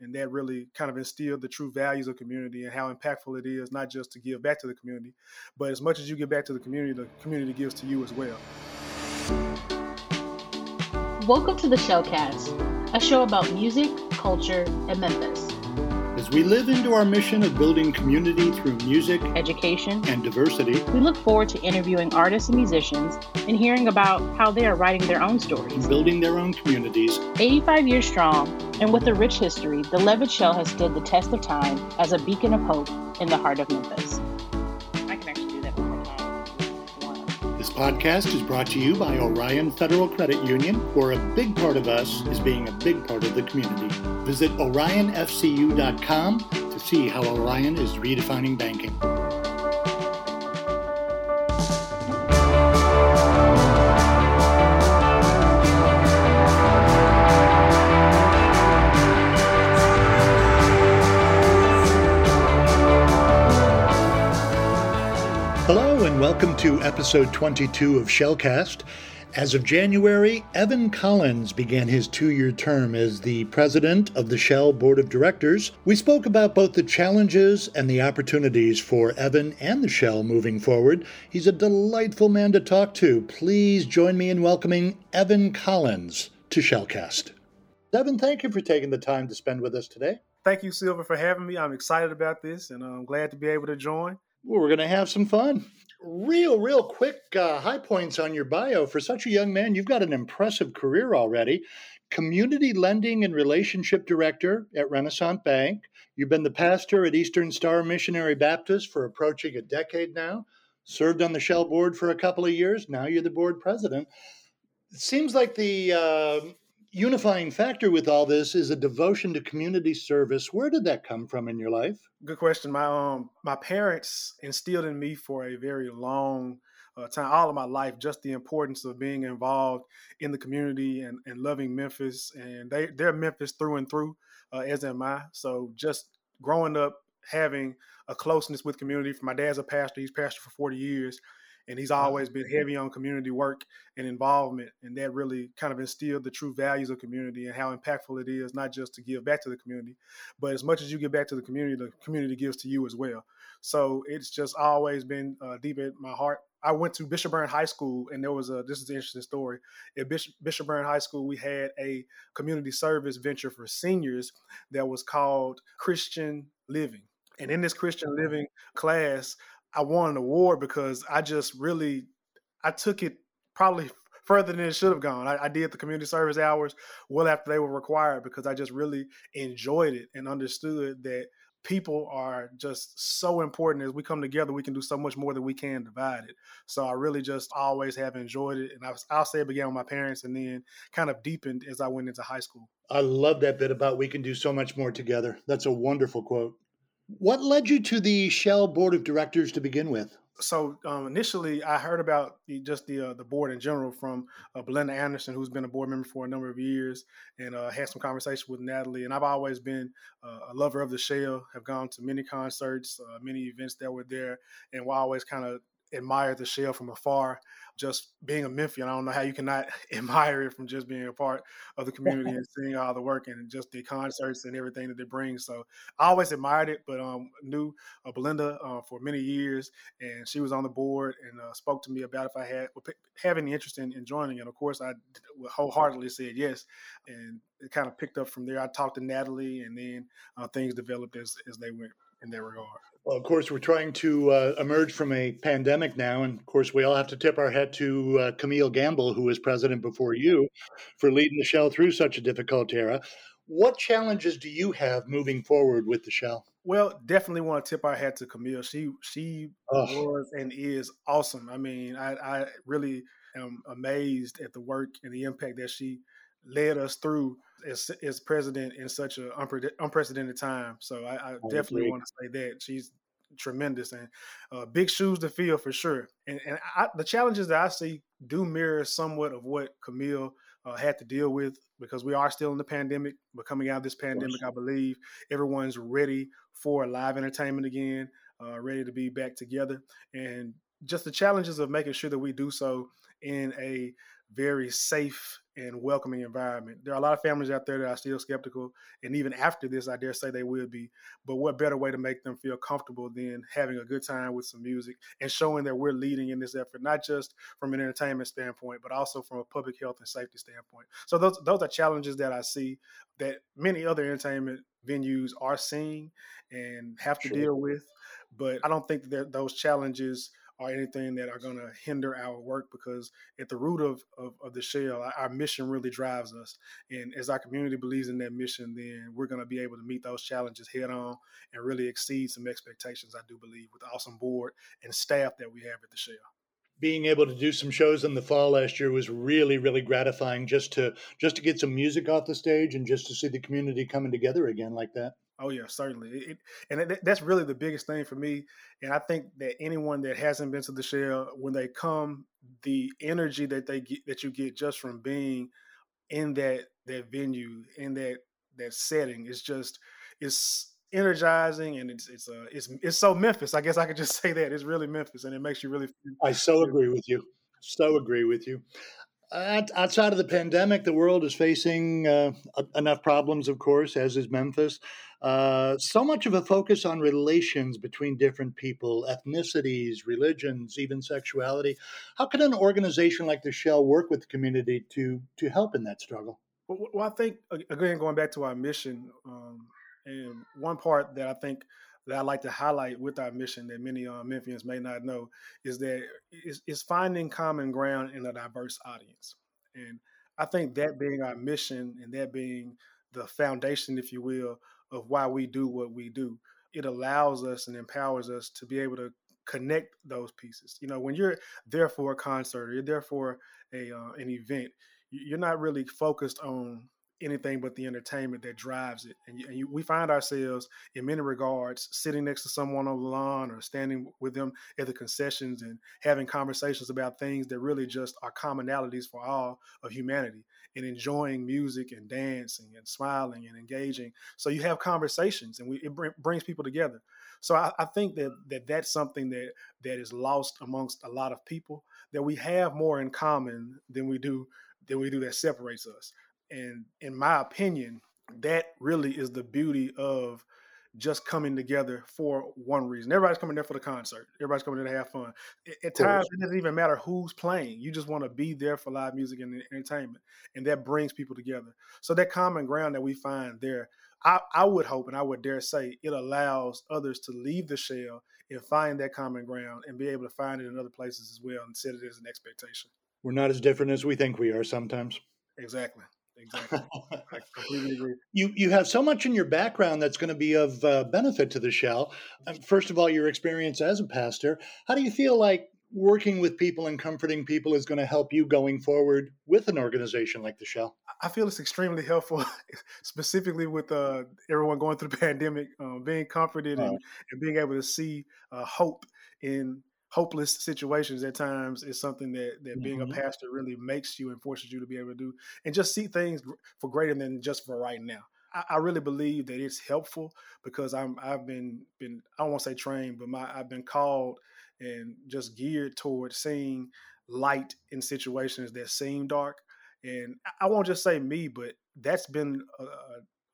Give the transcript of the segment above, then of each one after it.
and that really kind of instilled the true values of community and how impactful it is not just to give back to the community, but as much as you give back to the community, the community gives to you as well. Welcome to the Shellcast, a show about music, culture, and Memphis. As we live into our mission of building community through music, education, and diversity, we look forward to interviewing artists and musicians and hearing about how they are writing their own stories, building their own communities. 85 years strong, and with a rich history, the Levitt Shell has stood the test of time as a beacon of hope in the heart of Memphis. This podcast is brought to you by Orion Federal Credit Union, where a big part of us is being a big part of the community. Visit orionfcu.com to see how Orion is redefining banking. And welcome to episode 22 of Shellcast. As of January, Evan Collins began his two year term as the president of the Shell Board of Directors. We spoke about both the challenges and the opportunities for Evan and the Shell moving forward. He's a delightful man to talk to. Please join me in welcoming Evan Collins to Shellcast. Evan, thank you for taking the time to spend with us today. Thank you, Silver, for having me. I'm excited about this and I'm glad to be able to join. Well, we're going to have some fun real, real quick uh, high points on your bio. For such a young man, you've got an impressive career already. Community Lending and Relationship Director at Renasant Bank. You've been the pastor at Eastern Star Missionary Baptist for approaching a decade now. Served on the Shell board for a couple of years. Now you're the board president. It seems like the uh, unifying factor with all this is a devotion to community service. Where did that come from in your life? Good question. My um my parents instilled in me for a very long uh, time, all of my life, just the importance of being involved in the community and, and loving Memphis. And they they're Memphis through and through, uh, as am I. So just growing up having a closeness with community. My dad's a pastor; he's pastor for forty years, and he's always been heavy on community work and involvement and that really kind of instilled the true values of community and how impactful it is not just to give back to the community but as much as you give back to the community the community gives to you as well so it's just always been uh, deep in my heart I went to Bishop High School, and there was a. This is an interesting story. At Bishop, Bishop High School, we had a community service venture for seniors that was called Christian Living. And in this Christian Living class, I won an award because I just really I took it probably further than it should have gone. I, I, did the community service hours well after they were required because I just really enjoyed it and understood that people are just so important. As we come together, we can do so much more than we can divide it. So I really just always have enjoyed it. And I, I'll say it began with my parents and then kind of deepened as I went into high school. I love that bit about we can do so much more together. That's a wonderful quote. What led you to the Shell board of directors to begin with? So um, initially, I heard about the, just the uh, the board in general from uh, Belinda Anderson, who's been a board member for a number of years, and uh, had some conversation with Natalie. And I've always been uh, a lover of the Shell. Have gone to many concerts, uh, many events that were there, and we always kind of admire the Shell from afar just being a Memphian, I don't know how you cannot admire it from just being a part of the community and seeing all the work and just the concerts and everything that they bring. So I always admired it, but um, knew uh, Belinda uh, for many years, and she was on the board and uh, spoke to me about if I had have any interest in, in joining. And of course, I wholeheartedly said yes, and it kind of picked up from there. I talked to Natalie, and then uh, things developed as as they went in that regard. Well, of course, we're trying to uh, emerge from a pandemic now. And of course, we all have to tip our hat to uh, Camille Gamble, who was president before you, for leading the Shell through such a difficult era. What challenges do you have moving forward with the Shell? Well, definitely want to tip our hat to Camille. She she oh. was and is awesome. I mean, I, I really am amazed at the work and the impact that she led us through as, as president in such an unpre- unprecedented time. So I, I definitely want to say that she's tremendous and uh, big shoes to fill for sure. And, and I, the challenges that I see do mirror somewhat of what Camille uh, had to deal with because we are still in the pandemic. But coming out of this pandemic, I believe everyone's ready for live entertainment again, uh, ready to be back together, and just the challenges of making sure that we do so in a very safe and welcoming environment. There are a lot of families out there that are still skeptical, and even after this, I dare say they will be. But what better way to make them feel comfortable than having a good time with some music and showing that we're leading in this effort, not just from an entertainment standpoint, but also from a public health and safety standpoint. So those those are challenges that I see that many other entertainment venues are seeing and have to sure. deal with. But I don't think that those challenges or anything that are going to hinder our work because at the root of, of, of, the shell our mission really drives us. And as our community believes in that mission then we're going to be able to meet those challenges head on and really exceed some expectations i do believe with the awesome board and staff that we have at the shell. Being able to do some shows in the fall last year was really really gratifying just to just to get some music off the stage and just to see the community coming together again like that Oh yeah, certainly, it, and it, that's really the biggest thing for me. And I think that anyone that hasn't been to the shell, when they come, the energy that they get, that you get just from being in that that venue, in that that setting, is just it's energizing, and it's it's uh it's it's so Memphis. I guess I could just say that it's really Memphis, and it makes you really. I so agree with you. So agree with you outside of the pandemic, the world is facing uh, enough problems, of course, as is Memphis. Uh, so much of a focus on relations between different people, ethnicities, religions, even sexuality. How can an organization like the Shell work with the community to to help in that struggle? Well, well I think again, going back to our mission, um, and one part that I think that I like to highlight with our mission that many uh, Memphians may not know is that it's, it's finding common ground in a diverse audience. And I think that being our mission and that being the foundation, if you will, of why we do what we do, it allows us and empowers us to be able to connect those pieces. You know, when you're there for a concert or you're there for a uh, an event, you're not really focused on anything but the entertainment that drives it. And, you, and you, we find ourselves, in many regards, sitting next to someone on the lawn or standing with them at the concessions and having conversations about things that really just are commonalities for all of humanity and enjoying music and dancing and smiling and engaging. So you have conversations and we, it br- brings people together. So I, I think that, that that's something that, that is lost amongst a lot of people, that we have more in common than we do than we do that separates us. And in my opinion, that really is the beauty of just coming together for one reason. Everybody's coming there for the concert. Everybody's coming there to have fun. At times, it doesn't even matter who's playing. You just want to be there for live music and entertainment, and that brings people together. So that common ground that we find there, I, I would hope and I would dare say it allows others to leave the shell and find that common ground and be able to find it in other places as well and set it as an expectation. We're not as different as we think we are sometimes. Exactly. Exactly. I completely agree. You you have so much in your background that's going to be of uh, benefit to the shell. First of all, your experience as a pastor. How do you feel like working with people and comforting people is going to help you going forward with an organization like the Shell? I feel it's extremely helpful, specifically with uh, everyone going through the pandemic, um, being comforted and, and, being able to see uh, hope in hopeless situations at times is something that that being mm-hmm. a pastor really makes you and forces you to be able to do and just see things for greater than just for right now. I, I really believe that it's helpful because I'm I've been been I to say trained, but my I've been called and just geared towards seeing light in situations that seem dark. And I won't just say me, but that's been a,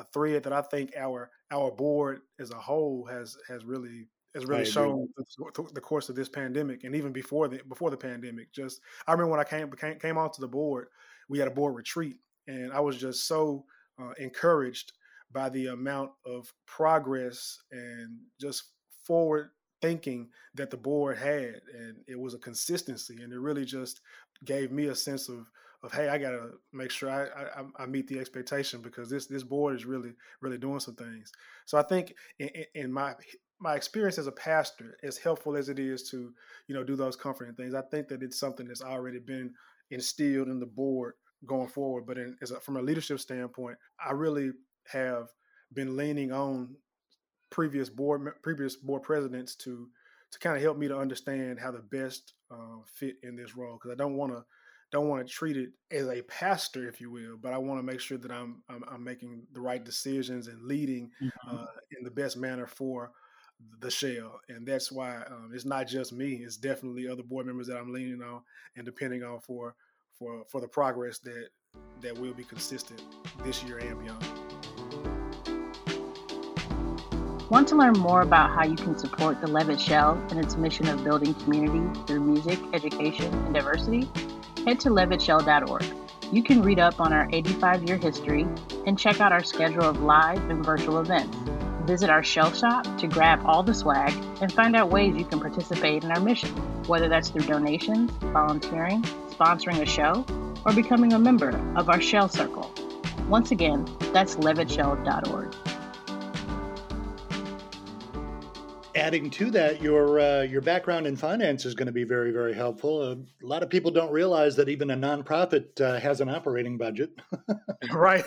a thread that I think our our board as a whole has has really has really shown the, the, course of this pandemic, and even before the before the pandemic. Just I remember when I came came, came onto the board, we had a board retreat, and I was just so uh, encouraged by the amount of progress and just forward thinking that the board had, and it was a consistency, and it really just gave me a sense of of hey, I got to make sure I, I, I meet the expectation because this this board is really really doing some things. So I think in, in my my experience as a pastor, as helpful as it is to, you know, do those comforting things, I think that it's something that's already been instilled in the board going forward. But in, a, from a leadership standpoint, I really have been leaning on previous board previous board presidents to to kind of help me to understand how the best uh, fit in this role because I don't want to don't want to treat it as a pastor, if you will, but I want to make sure that I'm I'm, I'm making the right decisions and leading mm-hmm. uh, in the best manner for the shell, and that's why um, it's not just me. It's definitely other board members that I'm leaning on and depending on for for for the progress that that will be consistent this year and beyond. Want to learn more about how you can support the Levitt Shell and its mission of building community through music, education, and diversity? Head to levittshell.org. You can read up on our 85 year history and check out our schedule of live and virtual events. Visit our shell shop to grab all the swag and find out ways you can participate in our mission, whether that's through donations, volunteering, sponsoring a show, or becoming a member of our Shell Circle. Once again, that's levittshell.org. adding to that, your uh, your background in finance is going to be very very helpful. Uh, a lot of people don't realize that even a nonprofit uh, has an operating budget. right,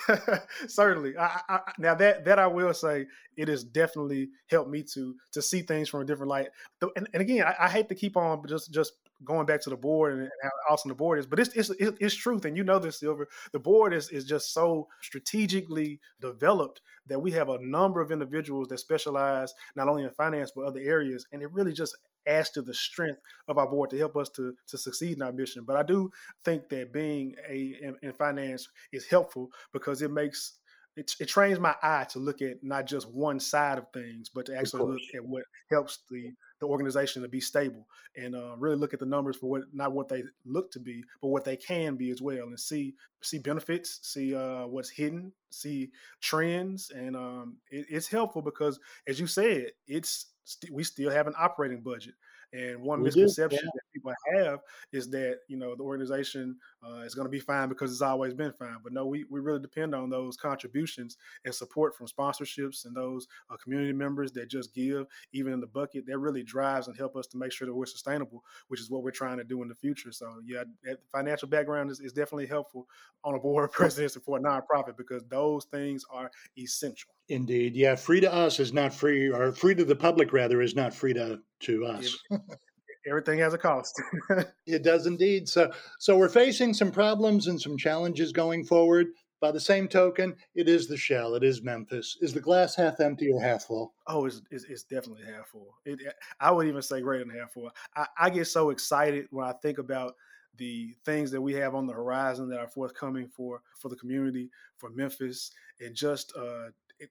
certainly. I, I, now that that I will say, it has definitely helped me to to see things from a different light. And, and again, I, I, hate to keep on just just going back to the board and how awesome the board is, but it's it's it's truth, and you know this, Silver. The board is is just so strategically developed that we have a number of individuals that specialize not only in finance but other areas, and it really just adds to the strength of our board to help us to to succeed in our mission. But I do think that being a in, in finance is helpful because it makes it, it trains my eye to look at not just one side of things, but to actually look at what helps the the organization to be stable and uh, really look at the numbers for what not what they look to be, but what they can be as well, and see see benefits, see uh, what's hidden, see trends, and um, it, it's helpful because, as you said, it's st- we still have an operating budget. And one we misconception yeah. that people have is that you know the organization uh, is going to be fine because it's always been fine. But no, we, we really depend on those contributions and support from sponsorships and those uh, community members that just give, even in the bucket. That really drives and help us to make sure that we're sustainable, which is what we're trying to do in the future. So yeah, that financial background is, is definitely helpful on a board of presidents for a nonprofit because those things are essential. Indeed, yeah. Free to us is not free, or free to the public rather is not free to to us. Everything has a cost. it does indeed. So, so we're facing some problems and some challenges going forward. By the same token, it is the shell. It is Memphis. Is the glass half empty or half full? Oh, it's, it's, it's definitely half full. It, I would even say greater than half full. I, I get so excited when I think about the things that we have on the horizon that are forthcoming for for the community, for Memphis, and just uh,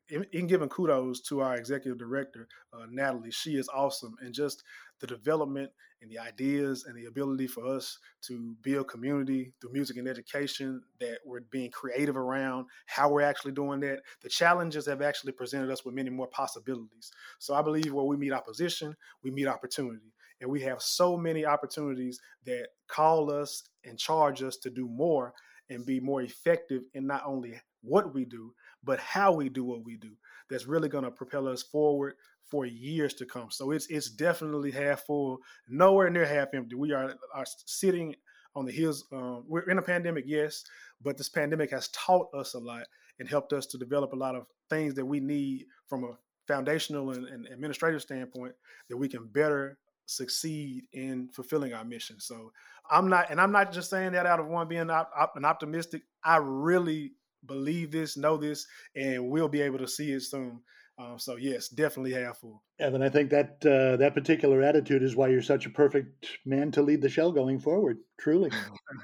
in, in giving kudos to our executive director, uh, Natalie, she is awesome. And just the development and the ideas and the ability for us to build community through music and education that we're being creative around how we're actually doing that. The challenges have actually presented us with many more possibilities. So I believe where we meet opposition, we meet opportunity. And we have so many opportunities that call us and charge us to do more and be more effective in not only what we do, but how we do what we do that's really going to propel us forward for years to come. So it's it's definitely half full, nowhere near half empty. We are are sitting on the hills. Um, we're in a pandemic, yes, but this pandemic has taught us a lot and helped us to develop a lot of things that we need from a foundational and, and administrative standpoint that we can better succeed in fulfilling our mission. So I'm not, and I'm not just saying that out of one being op, op, an optimistic. I really believe this, know this, and we'll be able to see it soon. Um, so yes, definitely half full. Evan, I think that uh, that particular attitude is why you're such a perfect man to lead the shell going forward. Truly,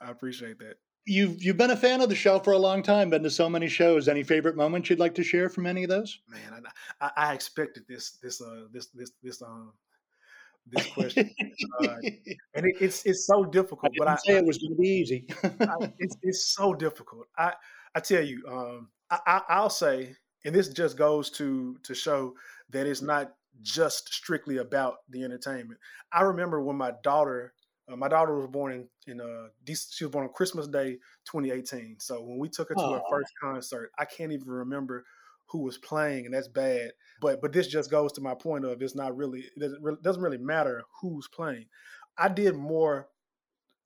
I appreciate that. You've you've been a fan of the show for a long time, been to so many shows. Any favorite moments you'd like to share from any of those? Man, I, I expected this this uh this this this um this question, uh, and it, it's it's so difficult. I but I say it was going to be easy. I, it's it's so difficult. I I tell you, um, I, I'll say, and this just goes to to show that it's not just strictly about the entertainment. I remember when my daughter. Uh, my daughter was born in in uh she was born on Christmas Day 2018. So when we took her to Aww. her first concert, I can't even remember who was playing, and that's bad. But but this just goes to my point of it's not really it doesn't really, matter who's playing. I did more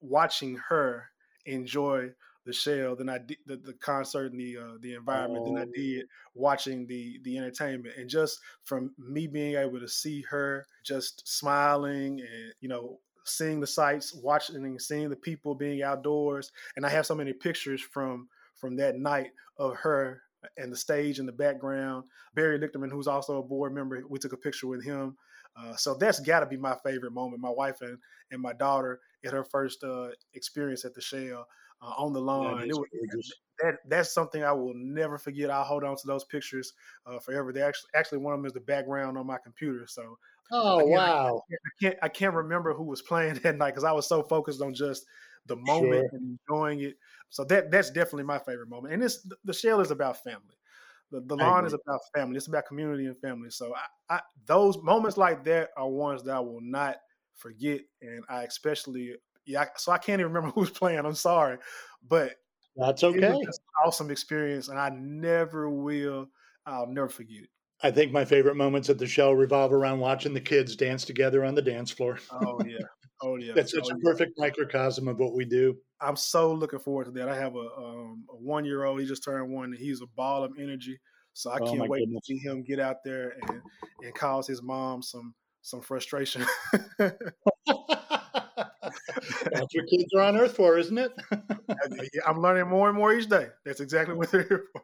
watching her enjoy the shell than I did the, the concert and the uh, the environment oh. than I oh. did watching the the entertainment. And just from me being able to see her just smiling and you know seeing the sights, watching and seeing the people being outdoors, and I have so many pictures from from that night of her and the stage in the background. Barry Lichterman, who's also a board member, we took a picture with him. Uh, so that's got to be my favorite moment. My wife and, and my daughter at her first uh, experience at the Shell uh, on the lawn. That, was, that, that's something I will never forget. I'll hold on to those pictures uh, forever. They actually actually one of them is the background on my computer. So oh again, wow, I, I, can't I can't remember who was playing that night because I was so focused on just the moment sure. and enjoying it. So that that's definitely my favorite moment. And this the Shell is about family. The, the lawn is about family. It's about community and family. So I, I, those moments like that are ones that I will not forget, and I especially yeah. So I can't even remember who's playing. I'm sorry, but that's okay. awesome experience, and I never will. I'll never forget it. I think my favorite moments at the Shell revolve around watching the kids dance together on the dance floor. Oh yeah, oh yeah. That's such oh, a perfect yeah. microcosm of what we do. I'm so looking forward to that. I have a, um, a one year old. He just turned one, and he's a ball of energy. So I oh, can't wait goodness. to see him get out there and and cause his mom some some frustration. That's what kids are on Earth for, isn't it? I'm learning more and more each day. That's exactly what they're here for.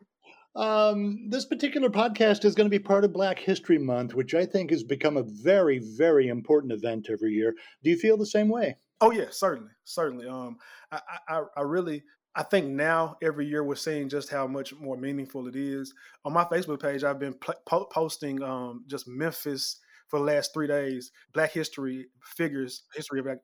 Um, this particular podcast is going to be part of Black History Month, which I think has become a very, very important event every year. Do you feel the same way? Oh yeah, certainly, certainly. Um, I, I, I really, I think now every year we're seeing just how much more meaningful it is. On my Facebook page, I've been po- posting um, just Memphis for the last three days, Black history figures, history of Black,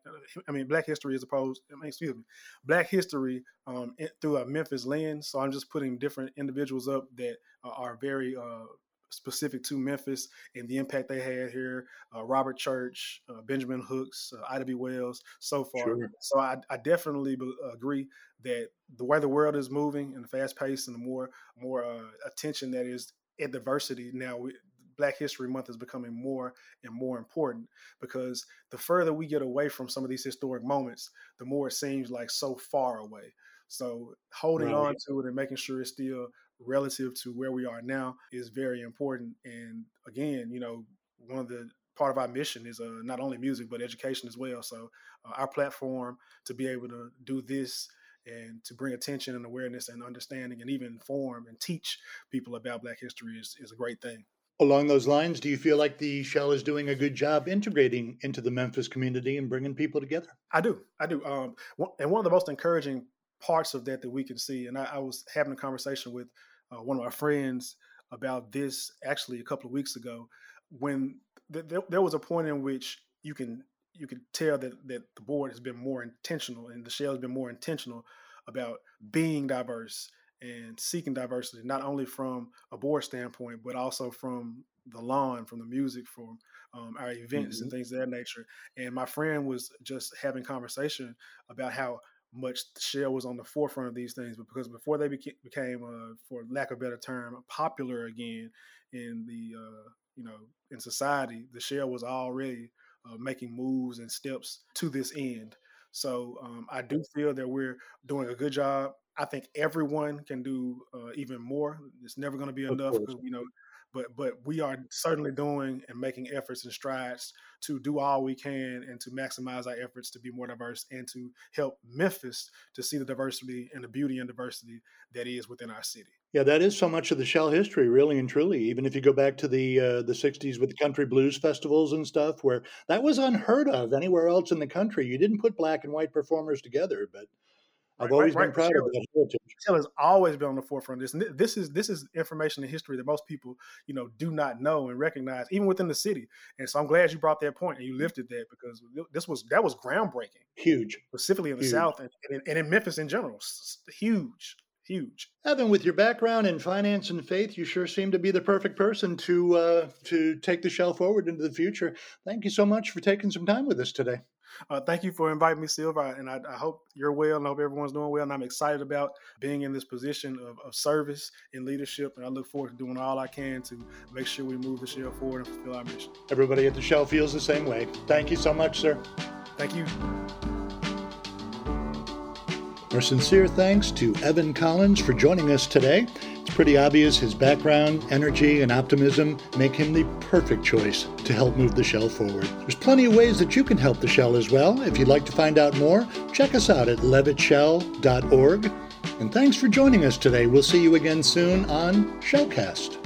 I mean, Black history as opposed, I mean, excuse me, Black history um, through a Memphis lens. So I'm just putting different individuals up that uh, are very uh, specific to Memphis and the impact they had here. Uh, Robert Church, uh, Benjamin Hooks, uh, Ida B. Wells, so far. Sure. So I, I definitely be, agree that the way the world is moving and the fast pace and the more more uh, attention that is at diversity now we, Black History Month is becoming more and more important because the further we get away from some of these historic moments, the more it seems like so far away. So holding right. on to it and making sure it's still relative to where we are now is very important. And again, you know, one of the part of our mission is uh, not only music but education as well. So uh, our platform to be able to do this and to bring attention and awareness and understanding and even inform and teach people about Black history is, is a great thing. Along those lines, do you feel like the Shell is doing a good job integrating into the Memphis community and bringing people together? I do. I do. Um, and one of the most encouraging parts of that that we can see, and I, I was having a conversation with uh, one of our friends about this actually a couple of weeks ago, when th- th- there was a point in which you can you can tell that that the board has been more intentional and the Shell has been more intentional about being diverse and seeking diversity, not only from a board standpoint, but also from the lawn, from the music, from um, our events mm-hmm. and things of that nature. And my friend was just having conversation about how much Shell was on the forefront of these things, but because before they beca- became, uh, for lack of a better term, popular again in the uh, you know in society, the Shell was already uh, making moves and steps to this end. So um, I do feel that we're doing a good job I think everyone can do uh, even more. It's never going to be enough you know, but but we are certainly doing and making efforts and strides to do all we can and to maximize our efforts to be more diverse and to help Memphis to see the diversity and the beauty and diversity that is within our city. Yeah, that is so much of the Shell history, really and truly. Even if you go back to the uh, the '60s with the country blues festivals and stuff, where that was unheard of anywhere else in the country. You didn't put black and white performers together, but I've always right, been proud of that heritage. Shell has always been on the forefront of this. this is this is information and history that most people, you know, do not know and recognize, even within the city. And so I'm glad you brought that point and you lifted that because this was that was groundbreaking. Huge, specifically in the huge. South and, and, and in Memphis in general. Huge, huge. Evan, with your background in finance and faith, you sure seem to be the perfect person to uh, to take the Shell forward into the future. Thank you so much for taking some time with us today. Uh, thank you for inviting me, Silver, and I, I, hope you're well, and I hope everyone's doing well. And I'm excited about being in this position of, of, service and leadership, and I look forward to doing all I can to make sure we move the Shell forward and fulfill our mission. Everybody at the Shell feels the same way. Thank you so much, sir. Thank you. Our sincere thanks to Evan Collins for joining us today pretty obvious his background, energy, and optimism make him the perfect choice to help move the Shell forward. There's plenty of ways that you can help the Shell as well. If you'd like to find out more, check us out at levittshell.org. And thanks for joining us today. We'll see you again soon on Shellcast.